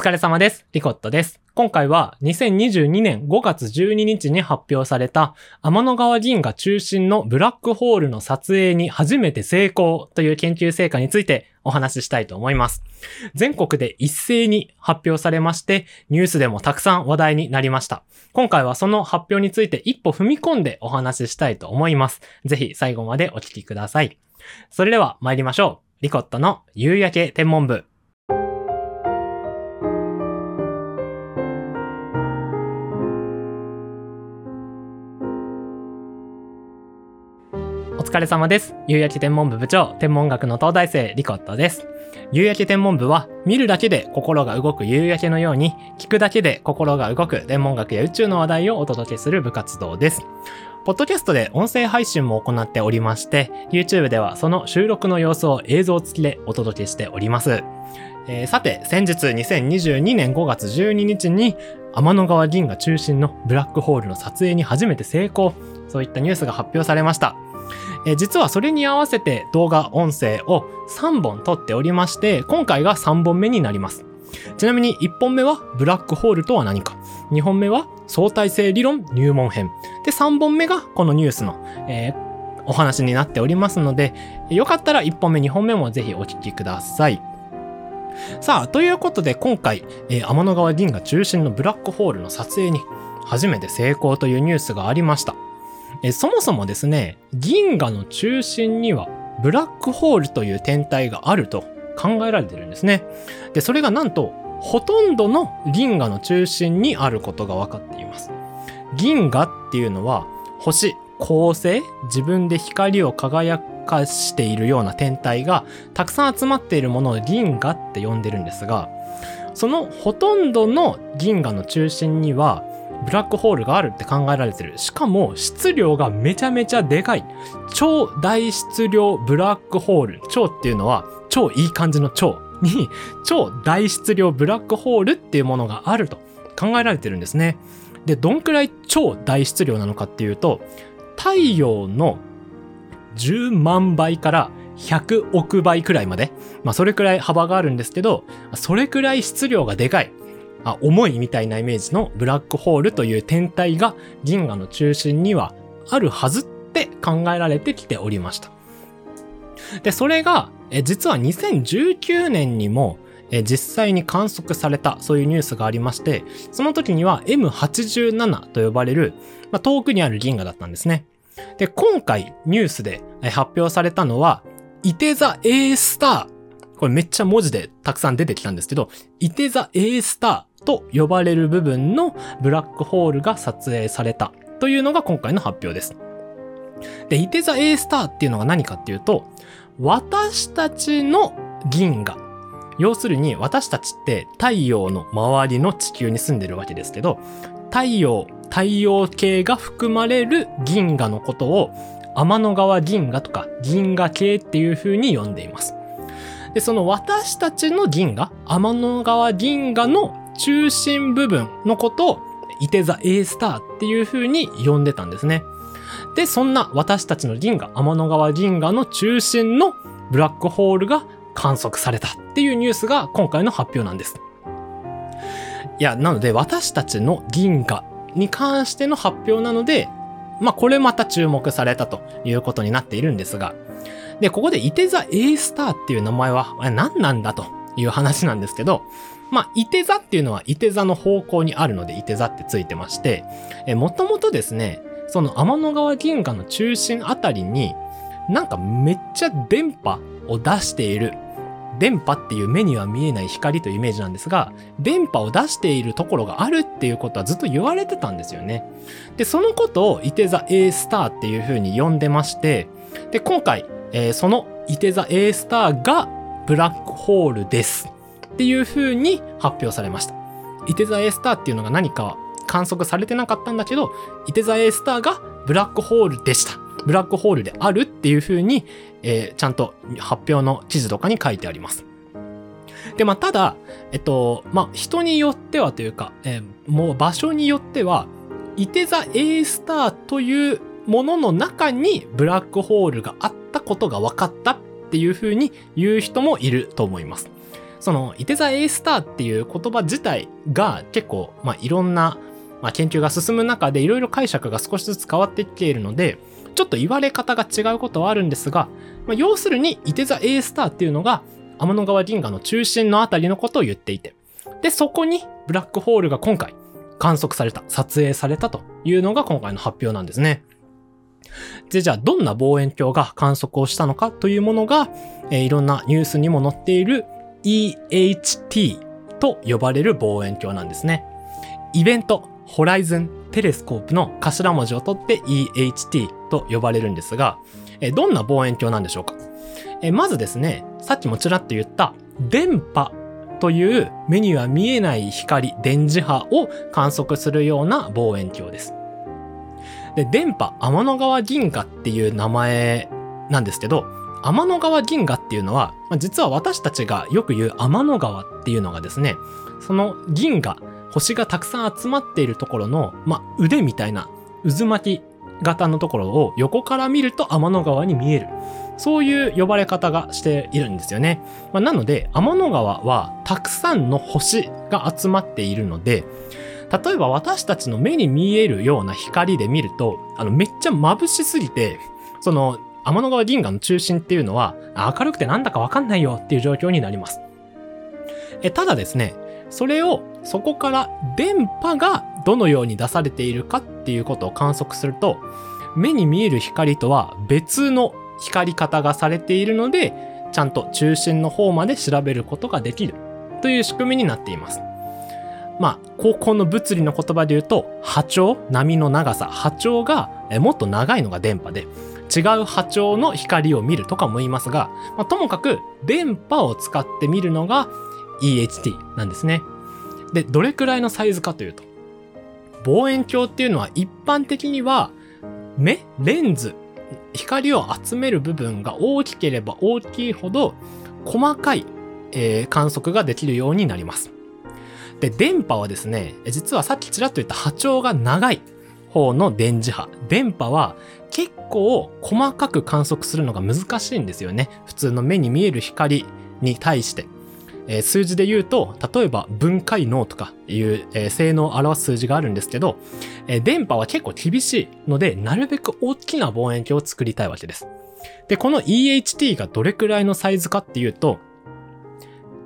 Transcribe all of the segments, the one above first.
疲れ様です。リコットです。今回は2022年5月12日に発表された天の川銀河中心のブラックホールの撮影に初めて成功という研究成果についてお話ししたいと思います。全国で一斉に発表されまして、ニュースでもたくさん話題になりました。今回はその発表について一歩踏み込んでお話ししたいと思います。ぜひ最後までお聞きください。それでは参りましょう。リコットの夕焼け天文部。疲れ様です。夕焼け天文部部長、天文学の東大生、リコットです。夕焼け天文部は、見るだけで心が動く夕焼けのように、聞くだけで心が動く天文学や宇宙の話題をお届けする部活動です。ポッドキャストで音声配信も行っておりまして、YouTube ではその収録の様子を映像付きでお届けしております。えーさて、先日2022年5月12日に天の川銀河中心のブラックホールの撮影に初めて成功、そういったニュースが発表されました。え実はそれに合わせて動画、音声を3本撮っておりまして、今回が3本目になります。ちなみに1本目はブラックホールとは何か、2本目は相対性理論入門編、で3本目がこのニュースの、えーお話になっておりますので、よかったら1本目、2本目もぜひお聞きください。さあ、ということで今回、えー天の川銀河中心のブラックホールの撮影に初めて成功というニュースがありました。えそもそもですね、銀河の中心にはブラックホールという天体があると考えられてるんですね。で、それがなんと、ほとんどの銀河の中心にあることが分かっています。銀河っていうのは、星、恒星、自分で光を輝かしているような天体がたくさん集まっているものを銀河って呼んでるんですが、そのほとんどの銀河の中心には、ブラックホールがあるって考えられてる。しかも質量がめちゃめちゃでかい。超大質量ブラックホール。超っていうのは超いい感じの超に超大質量ブラックホールっていうものがあると考えられてるんですね。で、どんくらい超大質量なのかっていうと、太陽の10万倍から100億倍くらいまで、まあそれくらい幅があるんですけど、それくらい質量がでかい。あ重いみたいなイメージのブラックホールという天体が銀河の中心にはあるはずって考えられてきておりました。で、それが、え実は2019年にも、え実際に観測された、そういうニュースがありまして、その時には M87 と呼ばれる、まあ、遠くにある銀河だったんですね。で、今回ニュースで発表されたのは、イテザ A スター。これめっちゃ文字でたくさん出てきたんですけど、イテザ A スターと呼ばれる部分のブラックホールが撮影されたというのが今回の発表です。で、イテザ A スターっていうのが何かっていうと、私たちの銀河。要するに私たちって太陽の周りの地球に住んでるわけですけど、太陽、太陽系が含まれる銀河のことを天の川銀河とか銀河系っていう風に呼んでいます。で、その私たちの銀河、天の川銀河の中心部分のことを、イテザ A スターっていう風に呼んでたんですね。で、そんな私たちの銀河、天の川銀河の中心のブラックホールが観測されたっていうニュースが今回の発表なんです。いや、なので私たちの銀河に関しての発表なので、まあこれまた注目されたということになっているんですが、で、ここでイテザ A スターっていう名前は何なんだという話なんですけど、まあ、イテザっていうのはイテザの方向にあるのでイテザってついてまして、え、もともとですね、その天の川銀河の中心あたりに、なんかめっちゃ電波を出している。電波っていう目には見えない光というイメージなんですが、電波を出しているところがあるっていうことはずっと言われてたんですよね。で、そのことをイテザ A スターっていう風に呼んでまして、で、今回、えーそのイテザ A スターがブラックホールですっていう風に発表されました。イテザ A スターっていうのが何か観測されてなかったんだけど、イテザ A スターがブラックホールでした。ブラックホールであるっていう風に、えーちゃんと発表の記事とかに書いてあります。で、まあ、ただ、えっと、まあ、人によってはというか、えーもう場所によっては、イテザ A スターというものの中にブラックホールがあったことが分かったっていう風に言う人もいると思います。その、いて座 A スターっていう言葉自体が結構、まあ、いろんな、まあ、研究が進む中でいろいろ解釈が少しずつ変わってきているので、ちょっと言われ方が違うことはあるんですが、まあ、要するに、いて座 A スターっていうのが、天の川銀河の中心のあたりのことを言っていて、で、そこにブラックホールが今回観測された、撮影されたというのが今回の発表なんですね。で、じゃあどんな望遠鏡が観測をしたのかというものが、えー、いろんなニュースにも載っている EHT と呼ばれる望遠鏡なんですね。イベント、ホライズン、テレスコープの頭文字を取って EHT と呼ばれるんですが、どんな望遠鏡なんでしょうか？まずですね、さっきもちらっと言った電波という目には見えない光、電磁波を観測するような望遠鏡です。で、電波天の川銀河っていう名前なんですけど、天の川銀河っていうのは、実は私たちがよく言う天の川っていうのがですね、その銀河、星がたくさん集まっているところの、まあ、腕みたいな渦巻き型のところを横から見ると天の川に見える。そういう呼ばれ方がしているんですよね。まあ、なので、天の川はたくさんの星が集まっているので、例えば私たちの目に見えるような光で見ると、あの、めっちゃ眩しすぎて、その、天の川銀河の中心っていうのは、明るくてなんだかわかんないよっていう状況になります。え、ただですね、それを、そこから電波がどのように出されているかっていうことを観測すると、目に見える光とは別の光り方がされているので、ちゃんと中心の方まで調べることができるという仕組みになっています。まあ、高校の物理の言葉で言うと、波長、波の長さ、波長がもっと長いのが電波で、違う波長の光を見るとかも言いますが、まあ、ともかく電波を使って見るのが EHT なんですね。で、どれくらいのサイズかというと、望遠鏡っていうのは一般的には目、レンズ光を集める部分が大きければ大きいほど細かい、えー、観測ができるようになります。で、電波はですね、実はさっきちらっと言った波長が長い方の電磁波。電波は結構細かく観測するのが難しいんですよね。普通の目に見える光に対して。え、数字で言うと、例えば分解能とかいう、え、性能を表す数字があるんですけど、え、電波は結構厳しいので、なるべく大きな望遠鏡を作りたいわけです。で、この EHT がどれくらいのサイズかっていうと、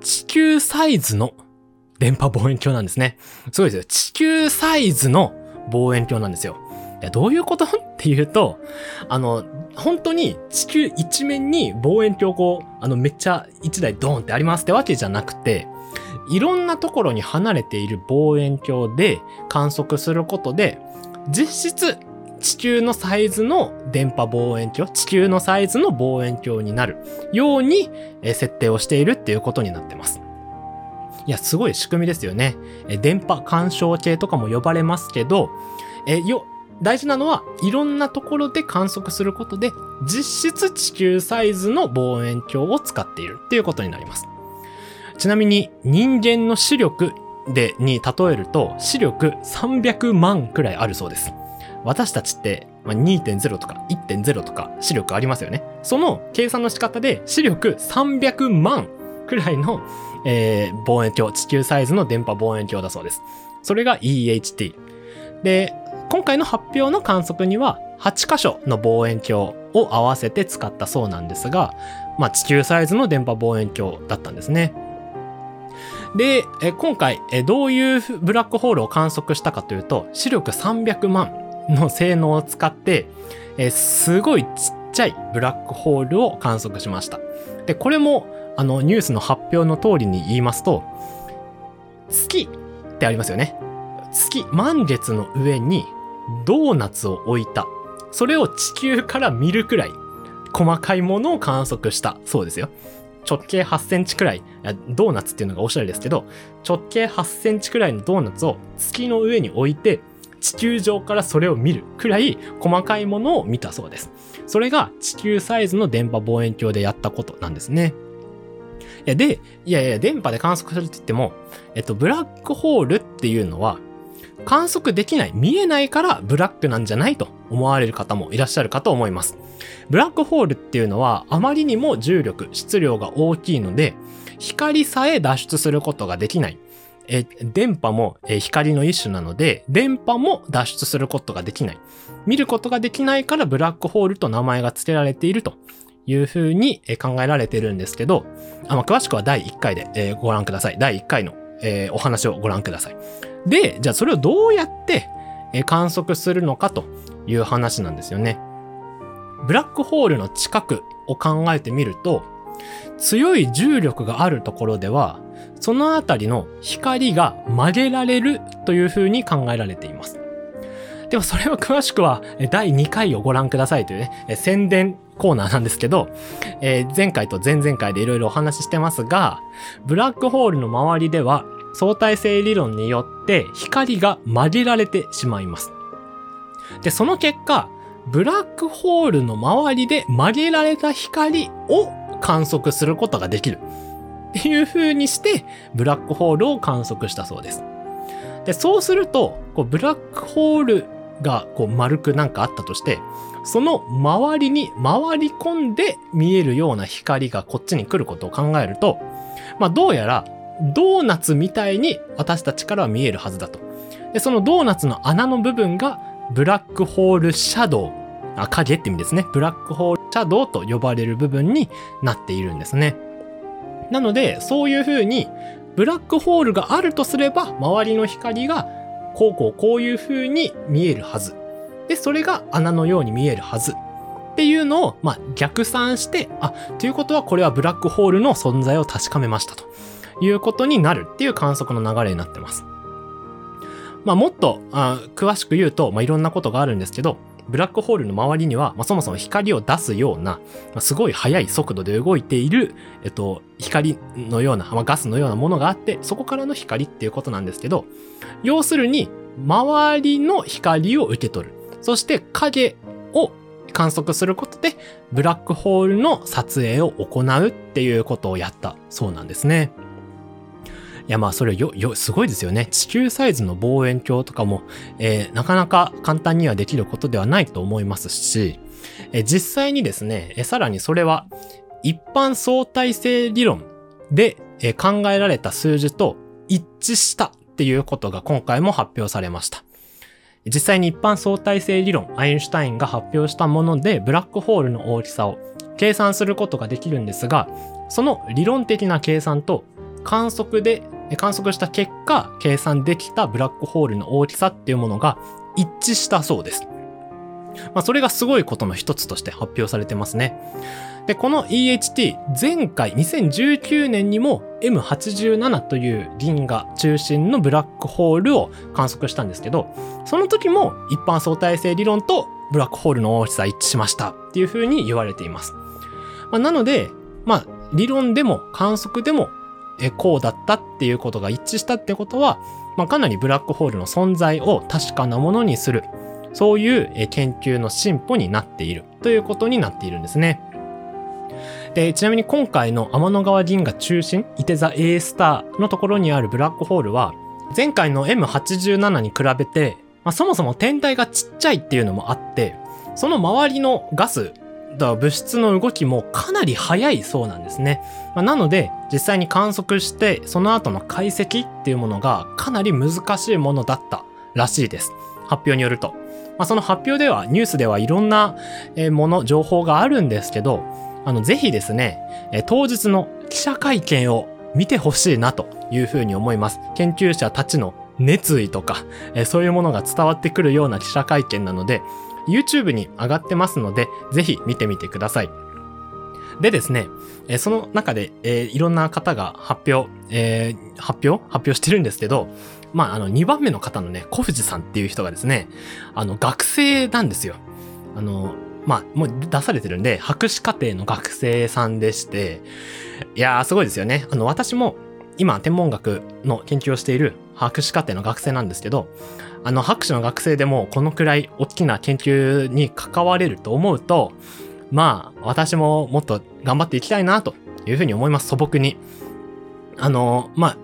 地球サイズの電波望遠鏡なんですね。すごいですよ。地球サイズの望遠鏡なんですよ。や、どういうこと？っていうと、あの、本当に地球一面に望遠鏡こう、あのめっちゃ一台ドーンってありますってわけじゃなくて、いろんなところに離れている望遠鏡で観測することで、実質地球のサイズの電波望遠鏡、地球のサイズの望遠鏡になるように設定をしているっていうことになってます。いや、すごい仕組みですよね。電波干渉計とかも呼ばれますけど、え、よ、大事なのはいろんなところで観測することで実質地球サイズの望遠鏡を使っているっていうことになります。ちなみに人間の視力でに例えると視力300万くらいあるそうです。私たちって2.0とか1.0とか視力ありますよね。その計算の仕方で視力300万くらいの、えー、望遠鏡、地球サイズの電波望遠鏡だそうです。それが EHT。で、今回の発表の観測には8箇所の望遠鏡を合わせて使ったそうなんですが、まあ、地球サイズの電波望遠鏡だったんですね。で、今回、どういうブラックホールを観測したかというと、視力300万の性能を使って、すごいちっちゃいブラックホールを観測しました。で、これも、あの、ニュースの発表の通りに言いますと、月ってありますよね。月、満月の上にドーナツを置いた。それを地球から見るくらい細かいものを観測したそうですよ。直径8センチくらい、ドーナツっていうのがおしゃれですけど、直径8センチくらいのドーナツを月の上に置いて、地球上からそれを見るくらい細かいものを見たそうです。それが地球サイズの電波望遠鏡でやったことなんですね。で、いやいや、電波で観測するって言っても、えっと、ブラックホールっていうのは、観測できない、見えないからブラックなんじゃないと思われる方もいらっしゃるかと思います。ブラックホールっていうのはあまりにも重力、質量が大きいので、光さえ脱出することができない。え電波も、光の一種なので、電波も脱出することができない。見ることができないからブラックホールと名前が付けられているというふうに考えられてるんですけど、あま、詳しくは第1回で、ご覧ください。第1回の、えお話をご覧ください。で、じゃあそれをどうやって、え観測するのかという話なんですよね。ブラックホールの近くを考えてみると、強い重力があるところでは、そのあたりの光が曲げられるというふうに考えられています。ではそれは詳しくは第2回をご覧くださいというね、宣伝コーナーなんですけど、えー、前回と前々回でいろいろお話ししてますが、ブラックホールの周りでは相対性理論によって光が曲げられてしまいます。で、その結果、ブラックホールの周りで曲げられた光を観測することができる。っていう風にして、ブラックホールを観測したそうです。で、そうすると、こうブラックホールがこう丸くなんかあったとして、その周りに回り込んで見えるような光がこっちに来ることを考えると、まあどうやらドーナツみたいに私たちからは見えるはずだと。で、そのドーナツの穴の部分がブラックホールシャドウ、あ、影って意味ですね。ブラックホールシャドウと呼ばれる部分になっているんですね。なので、そういう風に、ブラックホールがあるとすれば、周りの光が、こうこうこういう風に見えるはず。で、それが穴のように見えるはず。っていうのを、まあ、逆算して、あ、ということはこれはブラックホールの存在を確かめましたということになるっていう観測の流れになってます。まあ、もっとあ詳しく言うと、まあ、いろんなことがあるんですけど、ブラックホールの周りには、まあ、そもそも光を出すような、まあ、すごい速い速度で動いている、えっと、光のような、まあ、ガスのようなものがあって、そこからの光っていうことなんですけど、要するに、周りの光を受け取る。そして影を観測することで、ブラックホールの撮影を行うっていうことをやったそうなんですね。いやまあそれよ、よ、すごいですよね。地球サイズの望遠鏡とかも、えー、なかなか簡単にはできることではないと思いますし、えー、実際にですね、えー、さらにそれは一般相対性理論で、え、考えられた数字と一致したっていうことが今回も発表されました。実際に一般相対性理論、アインシュタインが発表したもので、ブラックホールの大きさを計算することができるんですが、その理論的な計算と観測で観測した結果、計算できたブラックホールの大きさっていうものが一致したそうです。まあ、それがすごいことの一つとして発表されてますね。で、この EHT、前回2019年にも M87 という銀河中心のブラックホールを観測したんですけど、その時も一般相対性理論とブラックホールの大きさ一致しましたっていう風に言われています。まあ、なので、まあ、理論でも観測でもこうだったっていうことが一致したってことは、まあ、かなりブラックホールの存在を確かなものにする。そういう研究の進歩になっているということになっているんですね。で、ちなみに今回の天の川銀河中心、伊手座 A スターのところにあるブラックホールは、前回の M87 に比べて、まあ、そもそも天体がちっちゃいっていうのもあって、その周りのガスだ物質の動きもかなり速いそうなんですね。まあ、なので、実際に観測して、その後の解析っていうものがかなり難しいものだったらしいです。発表によると。まあ、その発表では、ニュースではいろんなもの、情報があるんですけど、あの、ぜひですね、当日の記者会見を見てほしいなというふうに思います。研究者たちの熱意とか、そういうものが伝わってくるような記者会見なので、YouTube に上がってますので、ぜひ見てみてください。でですね、えその中で、え、いろんな方が発表、えー、発表？発表してるんですけど、まあ、あの、2番目の方のね、小藤さんっていう人がですね、あの、学生なんですよ。あの、まあ、もう出されてるんで、博士課程の学生さんでして、いやー、すごいですよね。あの、私も、今、天文学の研究をしている博士課程の学生なんですけど、あの、博士の学生でもこのくらい大きな研究に関われると思うと、まあ、私ももっと頑張っていきたいなというふうに思います、素朴に。あの、まあ、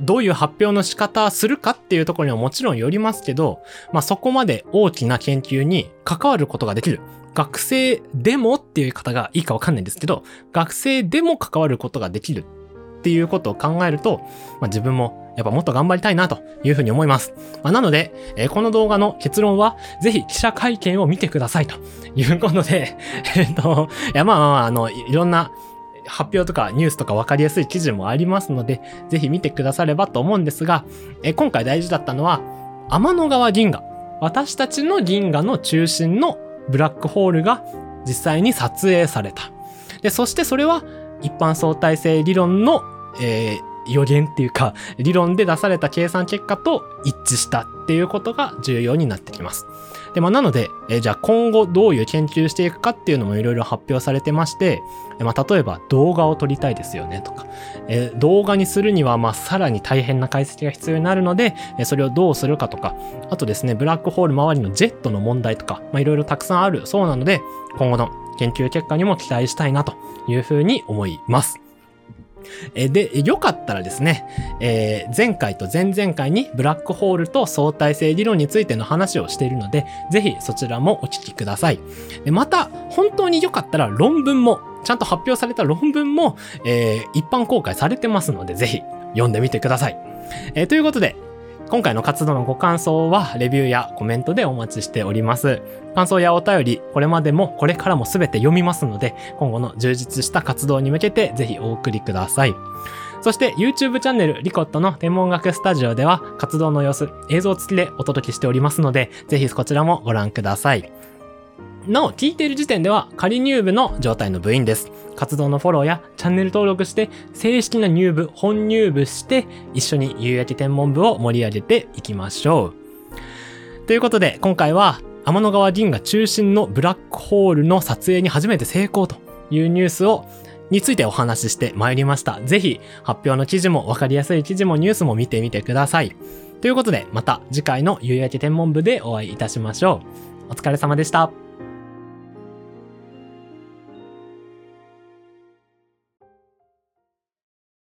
どういう発表の仕方するかっていうところにはもちろんよりますけど、まあそこまで大きな研究に関わることができる。学生でもっていう方がいいかわかんないんですけど、学生でも関わることができるっていうことを考えると、まあ、自分もやっぱもっと頑張りたいなというふうに思います。まあ、なので、えー、この動画の結論は、ぜひ記者会見を見てくださいということで、えっと、いやまあまあまあ、あの、いろんな発表とかニュースとか分かりやすい記事もありますので、ぜひ見てくださればと思うんですが、えー、今回大事だったのは、天の川銀河。私たちの銀河の中心のブラックホールが実際に撮影された。で、そしてそれは一般相対性理論の、えー、予言っていうか、理論で出された計算結果と一致したっていうことが重要になってきます。で、まあ、なので、え、じゃあ今後どういう研究していくかっていうのもいろいろ発表されてまして、え、まあ、例えば動画を撮りたいですよねとか、え、動画にするには、まあ、さらに大変な解析が必要になるので、えそれをどうするかとか、あとですね、ブラックホール周りのジェットの問題とか、いろいろたくさんあるそうなので、今後の研究結果にも期待したいなというふうに思います。えで、よかったらですね、えー、前回と前々回にブラックホールと相対性理論についての話をしているので、ぜひそちらもお聞きください。でまた、本当によかったら論文も、ちゃんと発表された論文も、えー、一般公開されてますので、ぜひ読んでみてください。えー、ということで、今回の活動のご感想は、レビューやコメントでお待ちしております。感想やお便り、これまでもこれからもすべて読みますので、今後の充実した活動に向けてぜひお送りください。そして YouTube チャンネルリコットの天文学スタジオでは活動の様子、映像付きでお届けしておりますので、ぜひこちらもご覧ください。なお、聞いている時点では仮入部の状態の部員です。活動のフォローやチャンネル登録して、正式な入部、本入部して、一緒に夕焼け天文部を盛り上げていきましょう。ということで、今回は天の川銀河中心のブラックホールの撮影に初めて成功というニュースをについてお話ししてまいりました。ぜひ発表の記事もわかりやすい記事もニュースも見てみてください。ということでまた次回の夕焼け天文部でお会いいたしましょう。お疲れ様でした。